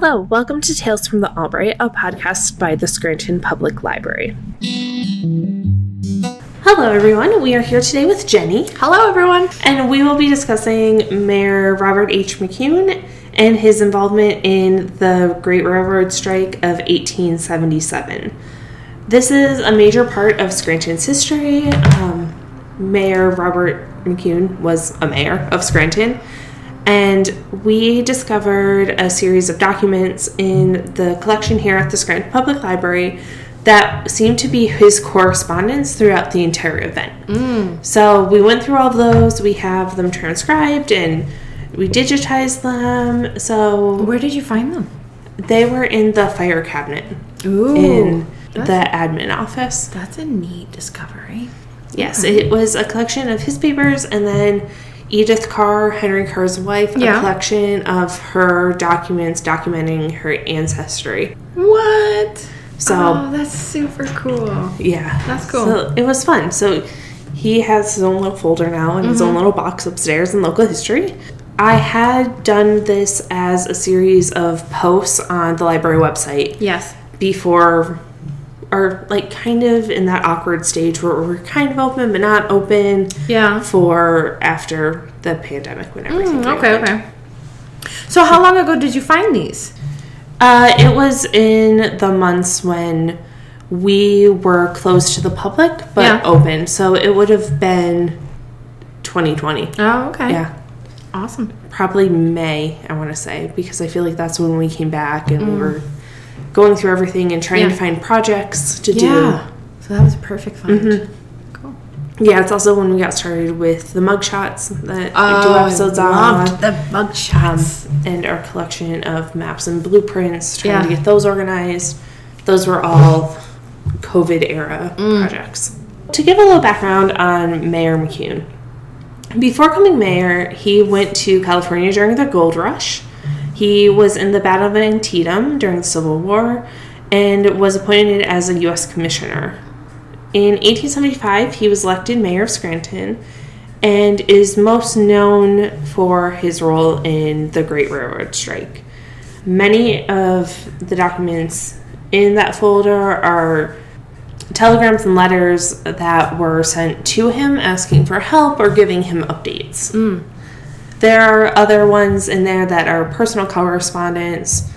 Hello, welcome to Tales from the Albright, a podcast by the Scranton Public Library. Hello, everyone. We are here today with Jenny. Hello, everyone. And we will be discussing Mayor Robert H. McKune and his involvement in the Great Railroad Strike of 1877. This is a major part of Scranton's history. Um, mayor Robert McKune was a mayor of Scranton. And we discovered a series of documents in the collection here at the Scranton Public Library that seemed to be his correspondence throughout the entire event. Mm. So we went through all of those. We have them transcribed and we digitized them. So Where did you find them? they were in the fire cabinet Ooh. in the admin office. that's a neat discovery. Yes, it was a collection of his papers and then Edith Carr, Henry Carr's wife, a collection of her documents documenting her ancestry. What? So, oh, that's super cool. yeah. That's cool. So it was fun. So he has his own little folder now and his Mm-hmm. own little box upstairs in local history. I had done this as a series of posts on the library website Yes. before or like kind of in that awkward stage where we're kind of open but not open Yeah. for after the pandemic when everything Mm, okay. reopened. Okay. So, how long ago did you find these? Uh, it was in the months when we were closed to the public but Yeah. open so it would have been 2020 Oh, okay. yeah Awesome. probably may i want to say because i feel like that's when we came back and we Mm. were going through everything and trying Yeah. to find projects to do. Yeah. So that was a perfect find. Cool. yeah it's also when we got started with the mug shots that we do episodes Oh, I on loved the bug um, shots. and our collection of maps and blueprints, trying to get those organized. Those were all COVID era Mm. projects. To give a little background on Mayor McKune, before coming mayor, he went to California during the gold rush. He was in the Battle of Antietam during the Civil War and was appointed as a U.S. Commissioner. In 1875, he was elected mayor of Scranton and is most known for his role in the Great Railroad Strike. Many of the documents in that folder are telegrams and letters that were sent to him asking for help or giving him updates. Mm. There are other ones in there that are personal correspondence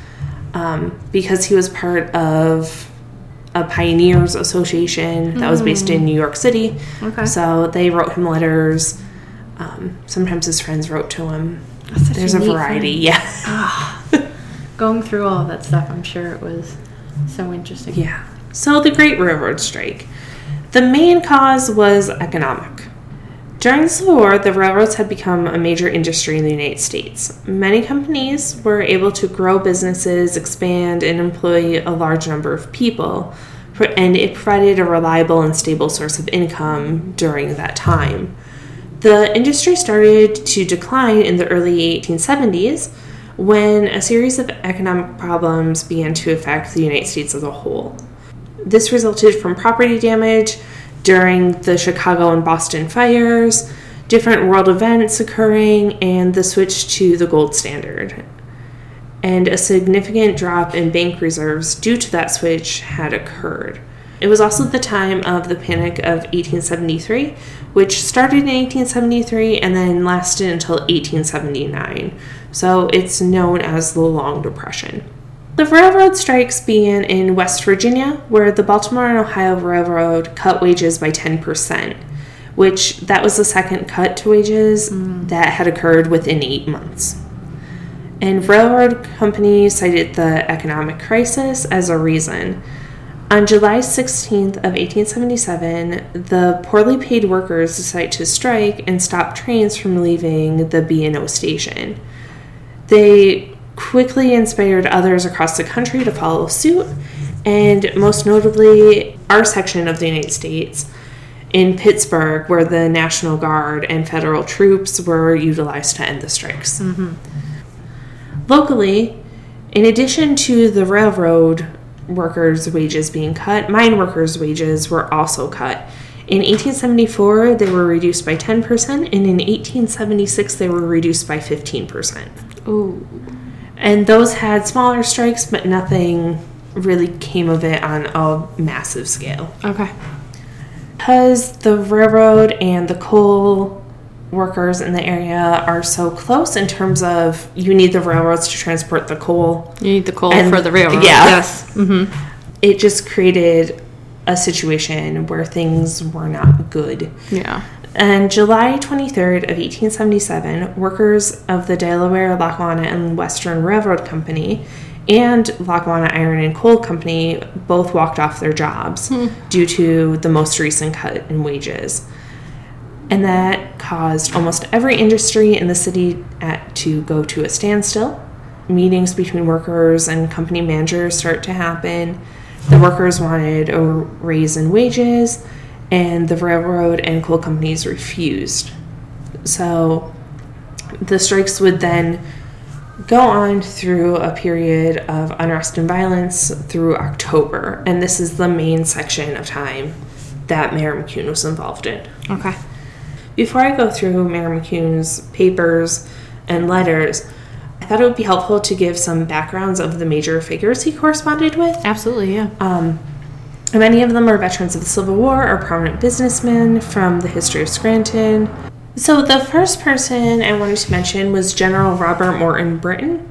um, because he was part of a pioneers association that was based in New York City. Okay. So they wrote him letters. Um, sometimes his friends wrote to him. There's a variety, find. yeah. Going through all that stuff, I'm sure it was so interesting. Yeah. So the Great Railroad Strike. The main cause was economic. During the Civil War, the railroads had become a major industry in the United States. Many companies were able to grow businesses, expand, and employ a large number of people, and it provided a reliable and stable source of income during that time. The industry started to decline in the early 1870s when a series of economic problems began to affect the United States as a whole. This resulted from property damage during the Chicago and Boston fires, different world events occurring, and the switch to the gold standard. And a significant drop in bank reserves due to that switch had occurred. It was also the time of the Panic of 1873, which started in 1873 and then lasted until 1879. So it's known as the Long Depression. The railroad strikes began in West Virginia, where the Baltimore and Ohio Railroad cut wages by 10%, which that was the second cut to wages mm. that had occurred within eight months. And railroad companies cited the economic crisis as a reason. On July 16th of 1877, the poorly paid workers decided to strike and stop trains from leaving the B&O station. They quickly inspired others across the country to follow suit, and most notably, our section of the United States in Pittsburgh, where the National Guard and federal troops were utilized to end the strikes. Mm-hmm. Locally, in addition to the railroad workers' wages being cut, mine workers' wages were also cut. In 1874, they were reduced by 10%, and in 1876, they were reduced by 15%. Ooh. And those had smaller strikes, but nothing really came of it on a massive scale. Okay. Because the railroad and the coal workers in the area are so close in terms of you need the railroads to transport the coal, You need the coal And- for the railroad. yeah. Yes. Mm-hmm. it just created a situation where things were not good. Yeah. On July 23rd of 1877, workers of the Delaware, Lackawanna, and Western Railroad Company and Lackawanna Iron and Coal Company both walked off their jobs hmm. due to the most recent cut in wages. And that caused almost every industry in the city at, to go to a standstill. Meetings between workers and company managers start to happen. The workers wanted a raise in wages, and the railroad and coal companies refused. So the strikes would then go on through a period of unrest and violence through October, and this is the main section of time that Mayor McKune was involved in. Okay. Before I go through Mayor McKune's papers and letters, I thought it would be helpful to give some backgrounds of the major figures he corresponded with. Absolutely. Yeah. Um, many of them are veterans of the Civil War or prominent businessmen from the history of Scranton. So, the first person I wanted to mention was General Robert Morton Brinton.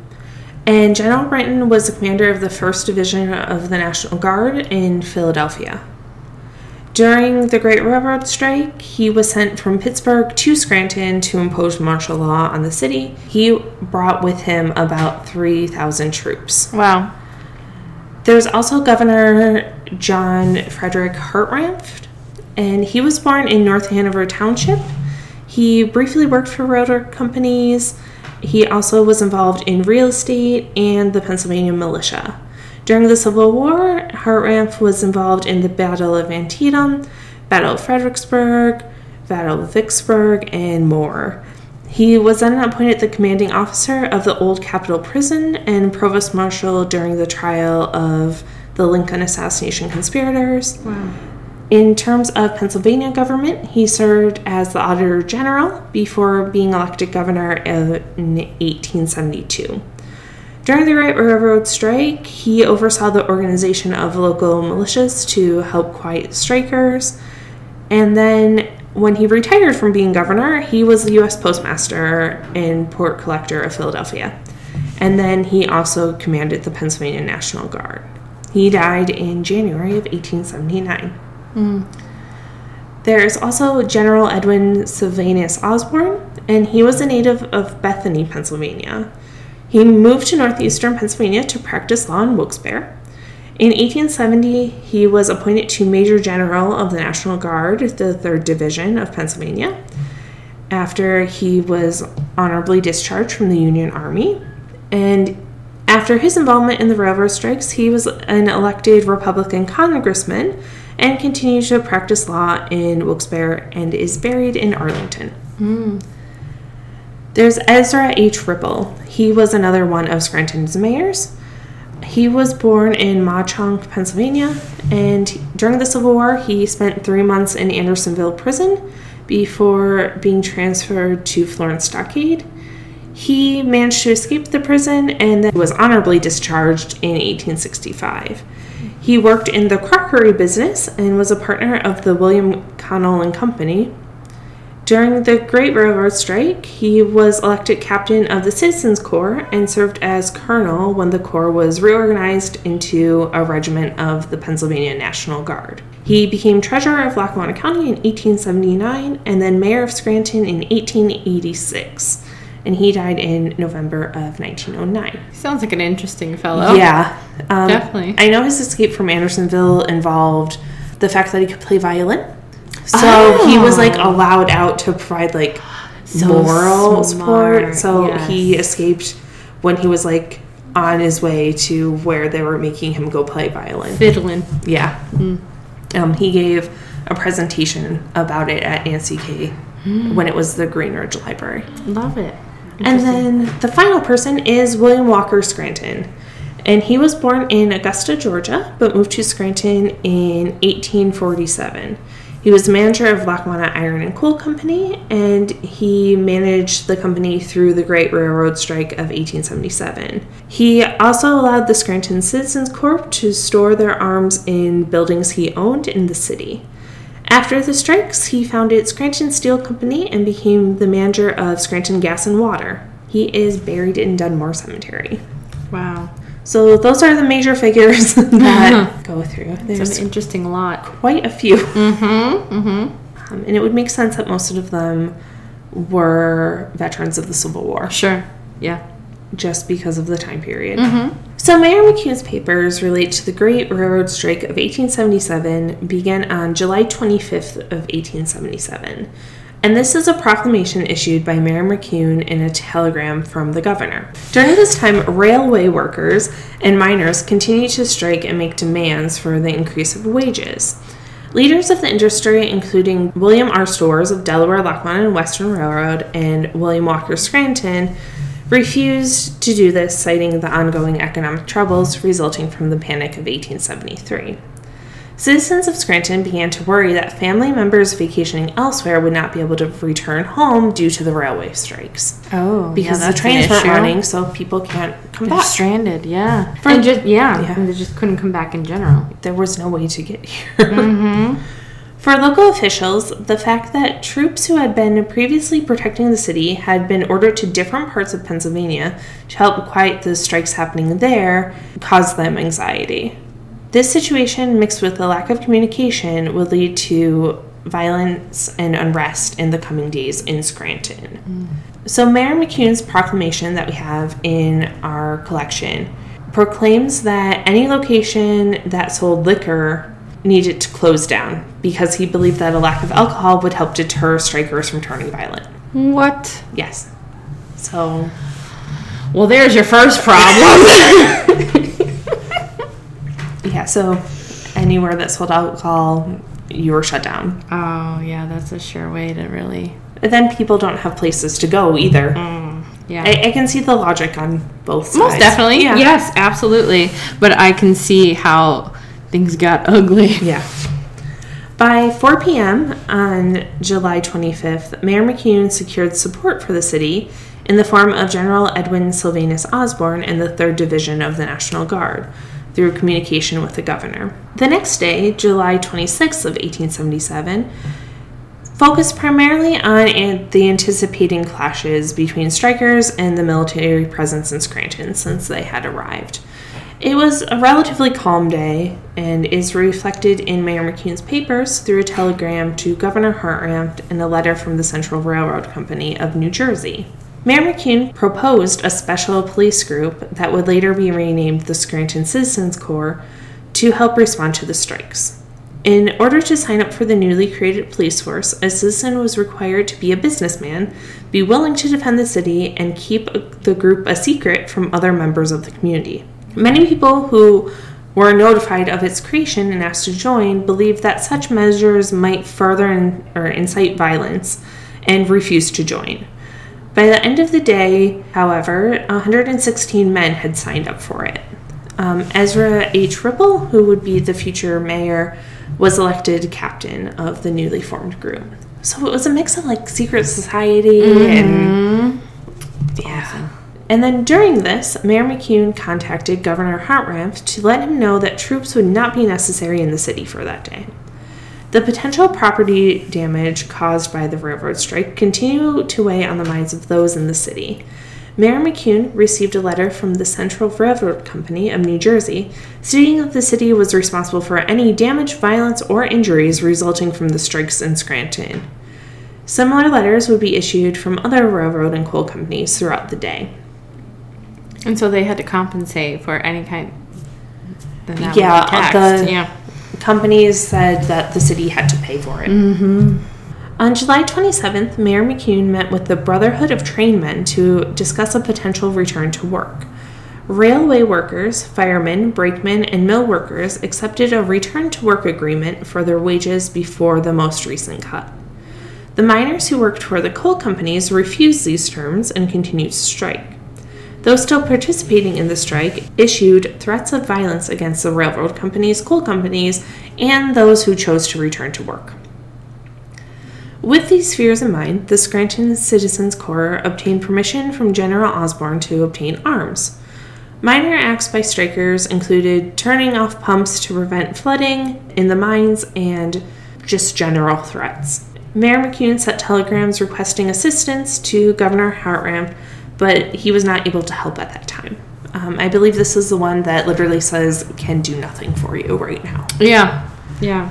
And General Brinton was the commander of the 1st Division of the National Guard in Philadelphia. During the Great Railroad Strike, he was sent from Pittsburgh to Scranton to impose martial law on the city. He brought with him about 3,000 troops. wow. There's also Governor John Frederick Hartranft, and he was born in North Hanover Township. He briefly worked for railroad companies. He also was involved in real estate and the Pennsylvania militia. During the Civil War, Hartranft was involved in the Battle of Antietam, Battle of Fredericksburg, Battle of Vicksburg, and more. He was then appointed the commanding officer of the Old Capitol Prison and provost marshal during the trial of the Lincoln assassination conspirators. Wow. In terms of Pennsylvania government, he served as the Auditor General before being elected governor in 1872. During the Great Railroad Strike, he oversaw the organization of local militias to help quiet strikers. And then, when he retired from being governor, he was the U.S. Postmaster and Port Collector of Philadelphia. And then he also commanded the Pennsylvania National Guard. He died in January of 1879. Hmm. There is also General Edwin Sylvanus Osborne, and he was a native of Bethany, Pennsylvania. He moved to northeastern Pennsylvania to practice law in Wilkes-Barre. In 1870, he was appointed to Major General of the National Guard, the 3rd Division of Pennsylvania, after he was honorably discharged from the Union Army. And after his involvement in the railroad strikes, he was an elected Republican congressman and continued to practice law in Wilkes-Barre and is buried in Arlington. Hmm. There's Ezra H. Ripple. He was another one of Scranton's mayors. He was born in Mauch Chunk, Pennsylvania, and during the Civil War, he spent three months in Andersonville prison before being transferred to Florence Stockade. He managed to escape the prison and then was honorably discharged in 1865. He worked in the crockery business and was a partner of the William Connell and Company. During the Great Railroad Strike, he was elected captain of the Citizens Corps and served as colonel when the Corps was reorganized into a regiment of the Pennsylvania National Guard. He became treasurer of Lackawanna County in 1879 and then mayor of Scranton in 1886. And he died in November of 1909. Sounds like an interesting fellow. Yeah, um, Definitely. I know his escape from Andersonville involved the fact that he could play violin. So he was like Oh. allowed out to provide like So moral smart, support. So yes. he escaped when he was like on his way to where they were making him go play violin. Fiddling. Yeah. Um, he gave a presentation about it at Nancy Kay when it was the Greenridge Library. Love it. And then the final person is William Walker Scranton. And he was born in Augusta, Georgia, but moved to Scranton in 1847. He was manager of Lackawanna Iron and Coal Company, and he managed the company through the Great Railroad Strike of 1877. He also allowed the Scranton Citizens Corp to store their arms in buildings he owned in the city. After the strikes, he founded Scranton Steel Company and became the manager of Scranton Gas and Water. He is buried in Dunmore Cemetery. Wow. So those are the major figures that go through. There's an interesting lot. quite a few. Mm-hmm. Mm-hmm. Um, and it would make sense that most of them were veterans of the Civil War, Sure. Yeah. just because of the time period. Mm-hmm. So, Mayor McKune's papers relate to the Great Railroad Strike of 1877, began on July 25th of 1877. And this is a proclamation issued by Mayor McKune in a telegram from the governor. During this time, railway workers and miners continued to strike and make demands for the increase of wages. Leaders of the industry, including William R. Storrs of Delaware, Lackawanna, and Western Railroad, and William Walker Scranton, refused to do this, citing the ongoing economic troubles resulting from the Panic of 1873. Citizens of Scranton began to worry that family members vacationing elsewhere would not be able to return home due to the railway strikes. Oh, Because the trains weren't running, so people can't come They're back. stranded. Yeah. For- and just yeah, Yeah. and they just couldn't come back in general. there was no way to get here. Mm-hmm. For local officials, the fact that troops who had been previously protecting the city had been ordered to different parts of Pennsylvania to help quiet the strikes happening there caused them anxiety. This situation, mixed with the lack of communication, would lead to violence and unrest in the coming days in Scranton. So, Mayor McKune's proclamation that we have in our collection proclaims that any location that sold liquor needed to close down because he believed that a lack of alcohol would help deter strikers from turning violent. What? Yes. So, Well, there's your first problem. yeah, so anywhere that sold alcohol, you were shut down. oh, yeah, that's a sure way to really. And then people don't have places to go either. Mm, yeah. I, I can see the logic on both sides. Most definitely. Yeah. Yes, absolutely. But I can see how things got ugly. Yeah. By 4 p.m. on July 25th, Mayor McKune secured support for the city in the form of General Edwin Sylvanus Osborne and the 3rd Division of the National Guard through communication with the governor. The next day, July 26th of 1877, focused primarily on the anticipating clashes between strikers and the military presence in Scranton since they had arrived. It was a relatively calm day and is reflected in Mayor McKune's papers through a telegram to Governor Hartranft and a letter from the Central Railroad Company of New Jersey. Mayor McKune proposed a special police group that would later be renamed the Scranton Citizens Corps to help respond to the strikes. In order to sign up for the newly created police force, a citizen was required to be a businessman, be willing to defend the city, and keep the group a secret from other members of the community. Many people who were notified of its creation and asked to join believed that such measures might further in, or incite violence and refused to join. By the end of the day, however, 116 men had signed up for it. Um, Ezra H. Ripple, who would be the future mayor, was elected captain of the newly formed group. So it was a mix of like secret society and yeah. And then during this, Mayor McKune contacted Governor Hartranft to let him know that troops would not be necessary in the city for that day. The potential property damage caused by the railroad strike continued to weigh on the minds of those in the city. Mayor McKune received a letter from the Central Railroad Company of New Jersey stating that the city was responsible for any damage, violence, or injuries resulting from the strikes in Scranton. Similar letters would be issued from other railroad and coal companies throughout the day. And so they had to compensate for any kind. Then that Yeah, uh, taxed. the- yeah. Companies said that the city had to pay for it. Mm-hmm. On July 27th, Mayor McKune met with the Brotherhood of Trainmen to discuss a potential return to work. Railway workers, firemen, brakemen, and mill workers accepted a return to work agreement for their wages before the most recent cut. The miners who worked for the coal companies refused these terms and continued to strike. Those still participating in the strike issued threats of violence against the railroad companies, coal companies, and those who chose to return to work. With these fears in mind, the Scranton Citizens Corps obtained permission from General Osborne to obtain arms. Minor acts by strikers included turning off pumps to prevent flooding in the mines and just general threats. Mayor McKune sent telegrams requesting assistance to Governor Hartranft, but he was not able to help at that time. Um, I believe this is the one that literally says, can do nothing for you right now. Yeah. Yeah.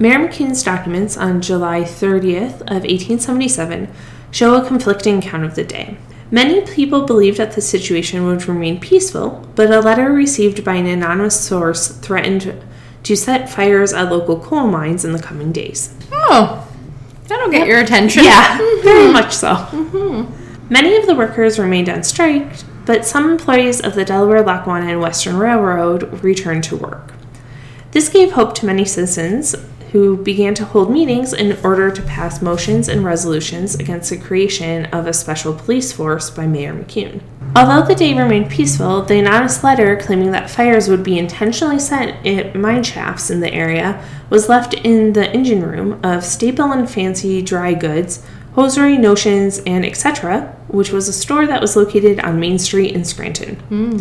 Mayor McKune's documents on July 30th of 1877 show a conflicting account of the day. Many people believed that the situation would remain peaceful, but a letter received by an anonymous source threatened to set fires at local coal mines in the coming days. Oh, that'll get your attention. Yeah, very much so. Many of the workers remained on strike, but some employees of the Delaware, Lackawanna, and Western Railroad returned to work. This gave hope to many citizens who began to hold meetings in order to pass motions and resolutions against the creation of a special police force by Mayor McKune. Although the day remained peaceful, the anonymous letter claiming that fires would be intentionally set at mine shafts in the area was left in the engine room of Staple and Fancy Dry Goods, Hosiery, Notions, and etc., which was a store that was located on Main Street in Scranton. Hmm.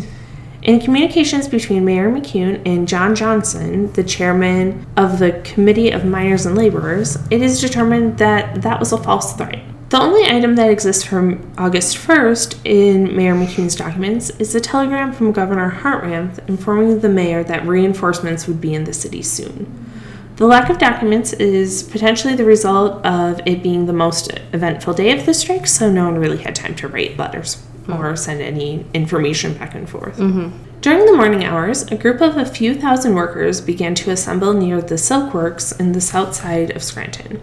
In communications between Mayor McKune and John Johnson, the chairman of the Committee of Miners and Laborers, it is determined that that was a false threat. The only item that exists from August 1st in Mayor McKune's documents is a telegram from Governor Hartranft informing the mayor that reinforcements would be in the city soon. The lack of documents is potentially the result of it being the most eventful day of the strike, so no one really had time to write letters or send any information back and forth. Mm-hmm. During the morning hours, a group of a few thousand workers began to assemble near the Silk Works in the south side of Scranton.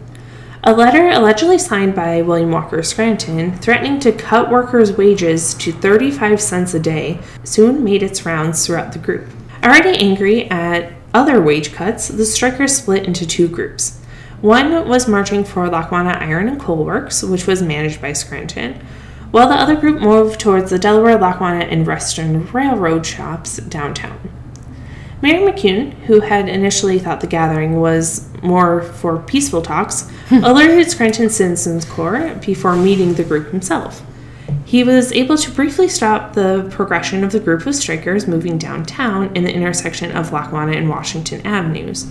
A letter allegedly signed by William Walker Scranton, threatening to cut workers' wages to 35 cents a day, soon made its rounds throughout the group. Already angry at other wage cuts, the strikers split into two groups. One was marching for Lackawanna Iron and Coal Works, which was managed by Scranton, while the other group moved towards the Delaware, Lackawanna, and Western Railroad shops downtown. Mayor McKune, who had initially thought the gathering was more for peaceful talks, alerted Scranton Citizens Corps before meeting the group himself. He was able to briefly stop the progression of the group of strikers moving downtown in the intersection of Lackawanna and Washington Avenues.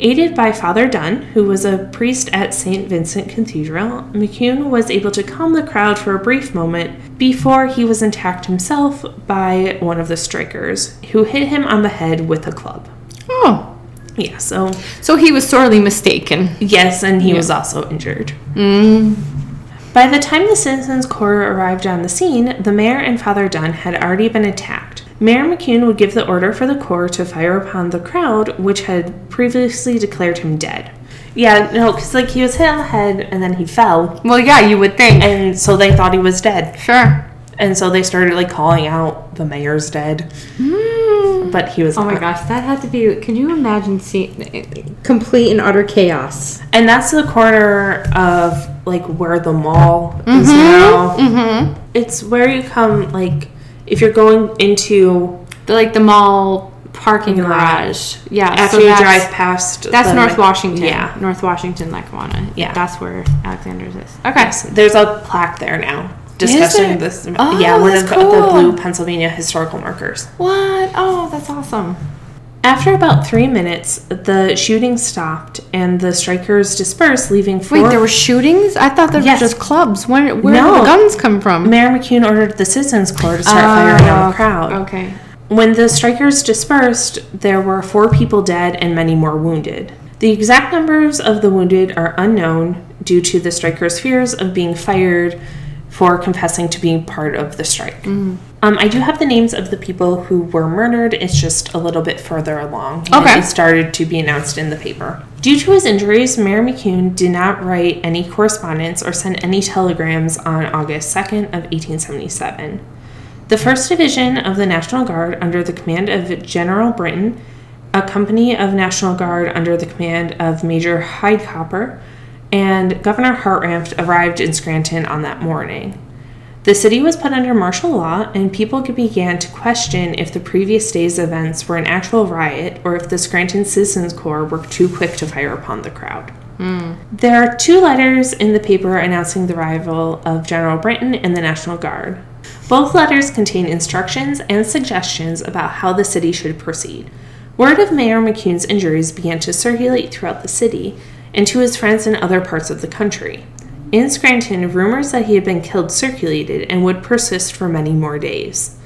Aided by Father Dunn, who was a priest at St. Vincent Cathedral, McKune was able to calm the crowd for a brief moment before he was attacked himself by one of the strikers, who hit him on the head with a club. Oh, Yeah, so so he was sorely mistaken. yes, and he was also injured. Mm. By the time the Citizens Corps arrived on the scene, the mayor and Father Dunn had already been attacked. Mayor McKune would give the order for the Corps to fire upon the crowd, which had previously declared him dead. Yeah, no, because like he was hit on the head and then he fell, Well, yeah, you would think. and so they thought he was dead, Sure. and so they started like calling out the mayor's dead, mm. But he was. Oh my not. gosh, that had to be. Can you imagine seeing complete and utter chaos? And that's the corner of like where the mall is now. Mm-hmm. It's where you come like if you're going into The like the mall parking Lot. garage. Yeah. after so you drive past. That's the, North like- Washington. Yeah. North Washington, Lackawanna. Yeah. That's where Alexander's is. Okay. Yes, there's a plaque there now discussing this. Oh, yeah, one of the cool. blue Pennsylvania historical markers. What? Oh, that's awesome. After about three minutes, the shooting stopped and the strikers dispersed, leaving four. Wait, there were shootings? I thought there Yes. were just clubs. Where where No. did the guns come from? Mayor McKune ordered the Citizens Corps to start firing on the oh, crowd. Okay. When the strikers dispersed, there were four people dead and many more wounded. The exact numbers of the wounded are unknown due to the strikers' fears of being fired for confessing to being part of the strike. Um, I do have the names of the people who were murdered. It's just a little bit further along. Okay. It started to be announced in the paper. Due to his injuries, Mayor McKune did not write any correspondence or send any telegrams on August 2nd of 1877. The 1st Division of the National Guard, under the command of General Brinton, a company of National Guard under the command of Major Hydecopper, and Governor Hartranft arrived in Scranton on that morning. The city was put under martial law, and people began to question if the previous day's events were an actual riot or if the Scranton Citizens Corps were too quick to fire upon the crowd. Hmm. There are two letters in the paper announcing the arrival of General Brinton and the National Guard. Both letters contain instructions and suggestions about how the city should proceed. Word of Mayor McKune's injuries began to circulate throughout the city and to his friends in other parts of the country. In Scranton, rumors that he had been killed circulated and would persist for many more days.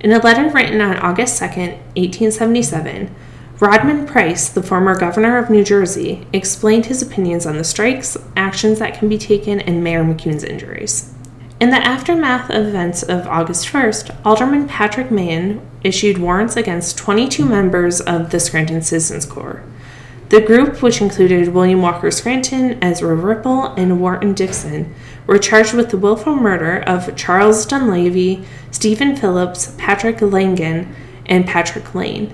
In a letter written on August 2, 1877, Rodman Price, the former governor of New Jersey, explained his opinions on the strikes, actions that can be taken, and Mayor McKune's injuries. In the aftermath of events of August 1st, Alderman Patrick Mahon issued warrants against 22 members of the Scranton Citizens Corps. The group, which included William Walker Scranton, Ezra Ripple, and Wharton Dixon, were charged with the willful murder of Charles Dunleavy, Stephen Phillips, Patrick Langan, and Patrick Lane.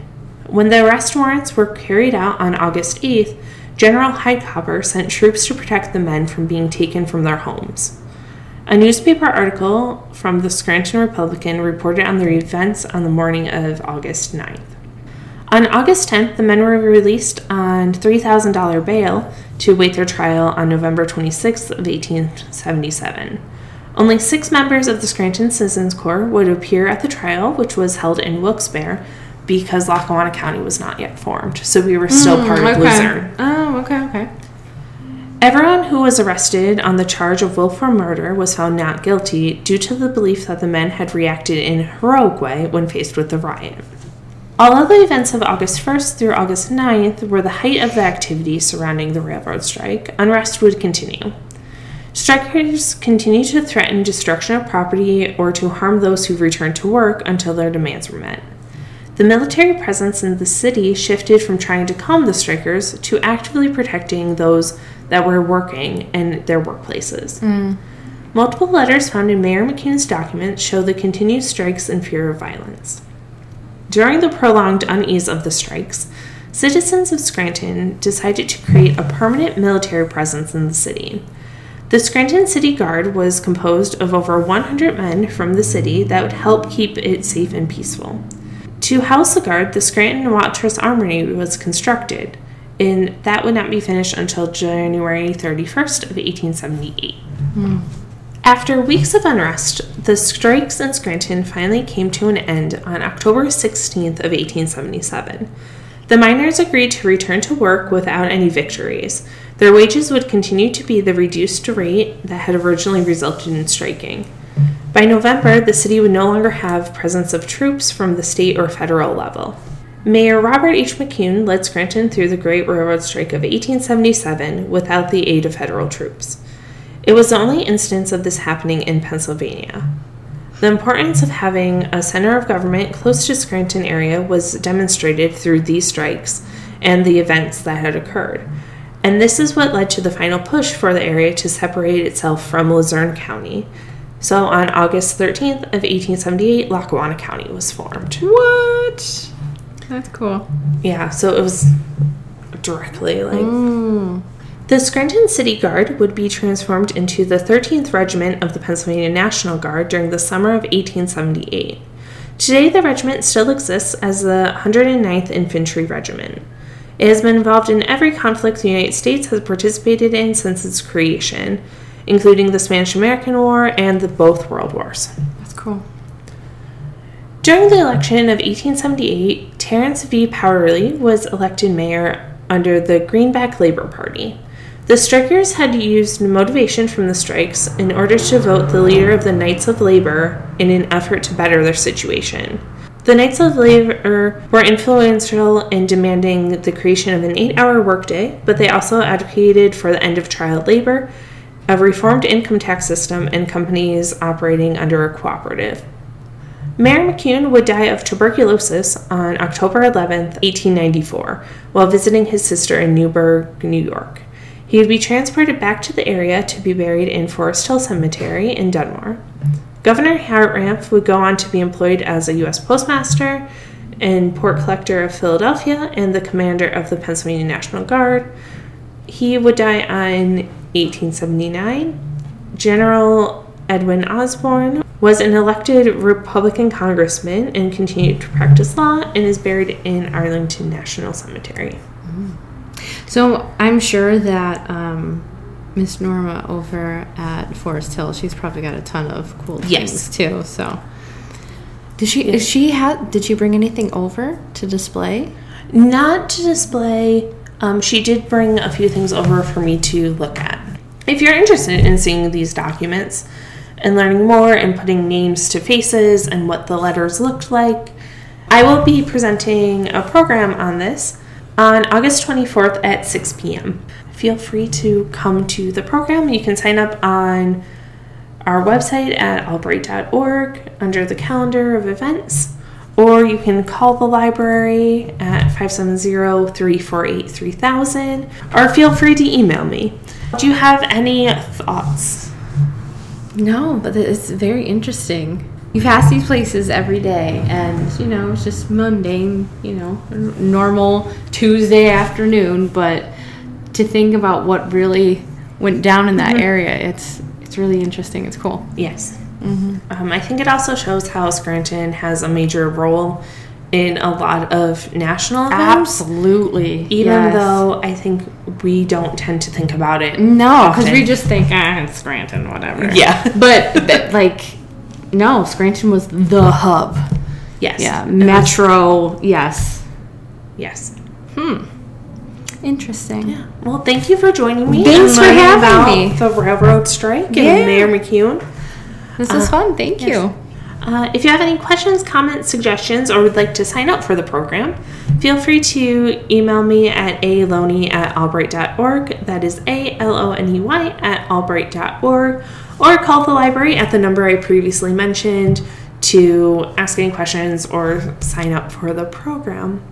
When the arrest warrants were carried out on August 8th, General Hightower sent troops to protect the men from being taken from their homes. A newspaper article from the Scranton Republican reported on the events on the morning of August 9th. On August 10th, the men were released on $3,000 bail to await their trial on November 26th of 1877. Only six members of the Scranton Citizens Corps would appear at the trial, which was held in Wilkes-Barre, because Lackawanna County was not yet formed, so we were still mm, part of Luzerne. Oh, okay, okay. Everyone who was arrested on the charge of willful murder was found not guilty due to the belief that the men had reacted in a heroic way when faced with the riot. Although the events of August 1st through August 9th were the height of the activity surrounding the railroad strike, unrest would continue. Strikers continued to threaten destruction of property or to harm those who returned to work until their demands were met. The military presence in the city shifted from trying to calm the strikers to actively protecting those that were working in their workplaces. Mm. Multiple letters found in Mayor McKune's documents show the continued strikes and fear of violence. During the prolonged unease of the strikes, citizens of Scranton decided to create a permanent military presence in the city. The Scranton City Guard was composed of over 100 men from the city that would help keep it safe and peaceful. To house the guard, the Scranton Watres Armory was constructed, and that would not be finished until January 31st of 1878. Hmm. After weeks of unrest, the strikes in Scranton finally came to an end on October 16th of 1877. The miners agreed to return to work without any victories. Their wages would continue to be the reduced rate that had originally resulted in striking. By November, the city would no longer have presence of troops from the state or federal level. Mayor Robert H. McKune led Scranton through the Great Railroad Strike of 1877 without the aid of federal troops. It was the only instance of this happening in Pennsylvania. The importance of having a center of government close to Scranton area was demonstrated through these strikes and the events that had occurred. And this is what led to the final push for the area to separate itself from Luzerne County. So on August 13th of 1878, Lackawanna County was formed. What? That's cool. Yeah, so it was directly like mm. The Scranton City Guard would be transformed into the 13th Regiment of the Pennsylvania National Guard during the summer of 1878. Today, the regiment still exists as the 109th Infantry Regiment. It has been involved in every conflict the United States has participated in since its creation, including the Spanish American War and the both World Wars. That's cool. During the election of 1878, Terence V. Powderly was elected mayor under the Greenback Labor Party. The strikers had used motivation from the strikes in order to vote the leader of the Knights of Labor in an effort to better their situation. The Knights of Labor were influential in demanding the creation of an eight hour workday, but they also advocated for the end of child labor, a reformed income tax system, and companies operating under a cooperative. Mayor McKune would die of tuberculosis on October 11, 1894, while visiting his sister in Newburgh, New York. He would be transported back to the area to be buried in Forest Hill Cemetery in Dunmore. Governor Hartranft would go on to be employed as a U.S. postmaster and port collector of Philadelphia and the commander of the Pennsylvania National Guard. He would die in 1879. General Edwin Osborne was an elected Republican congressman and continued to practice law and is buried in Arlington National Cemetery. So I'm sure that um, Miss Norma over at Forest Hill, she's probably got a ton of cool Yes. things too. So, did she? Is she had? Did she bring anything over to display? Not to display. Um, she did bring a few things over for me to look at. If you're interested in seeing these documents and learning more and putting names to faces and what the letters looked like, I will be presenting a program on this on August 24th at 6 p.m. Feel free to come to the program. You can sign up on our website at albright.org under the calendar of events, or you can call the library at 570 348 3000, or feel free to email me. Do you have any thoughts? No, but it's very interesting. You pass these places every day, and you know it's just mundane, you know, normal Tuesday afternoon. But to think about what really went down in that area, it's it's really interesting. It's cool. Yes. Um, I think it also shows how Scranton has a major role in a lot of national events. Absolutely. Even yes. though I think we don't tend to think about it. no, because we just think ah, it's Scranton, whatever. Yeah. but, but like, no, Scranton was the hub. Yes. Yeah, metro. Yes. Yes. Hmm. Interesting. Yeah. Well, thank you for joining me. Thanks for having me. The railroad strike Yeah. and Mayor McKune. This is fun. Thank you. Uh, if you have any questions, comments, suggestions, or would like to sign up for the program, feel free to email me at aloney at albright.org. That is A L O N E Y at albright.org. Or call the library at the number I previously mentioned to ask any questions or sign up for the program.